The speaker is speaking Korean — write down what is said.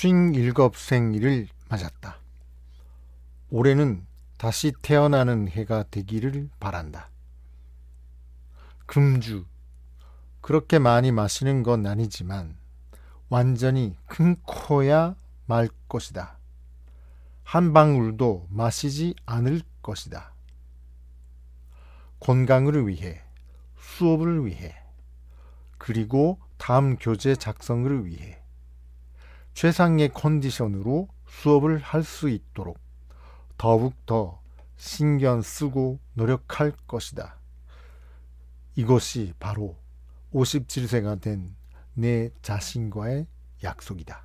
쉰일곱 생일을 맞았다. 올해는 다시 태어나는 해가 되기를 바란다. 금주. 그렇게 많이 마시는 건 아니지만 완전히 큰 코야 말 것이다. 한 방울도 마시지 않을 것이다. 건강을 위해, 수업을 위해, 그리고 다음 교재 작성을 위해 최상의 컨디션으로 수업을 할 수 있도록 더욱더 신경 쓰고 노력할 것이다. 이것이 바로 57세가 된 내 자신과의 약속이다.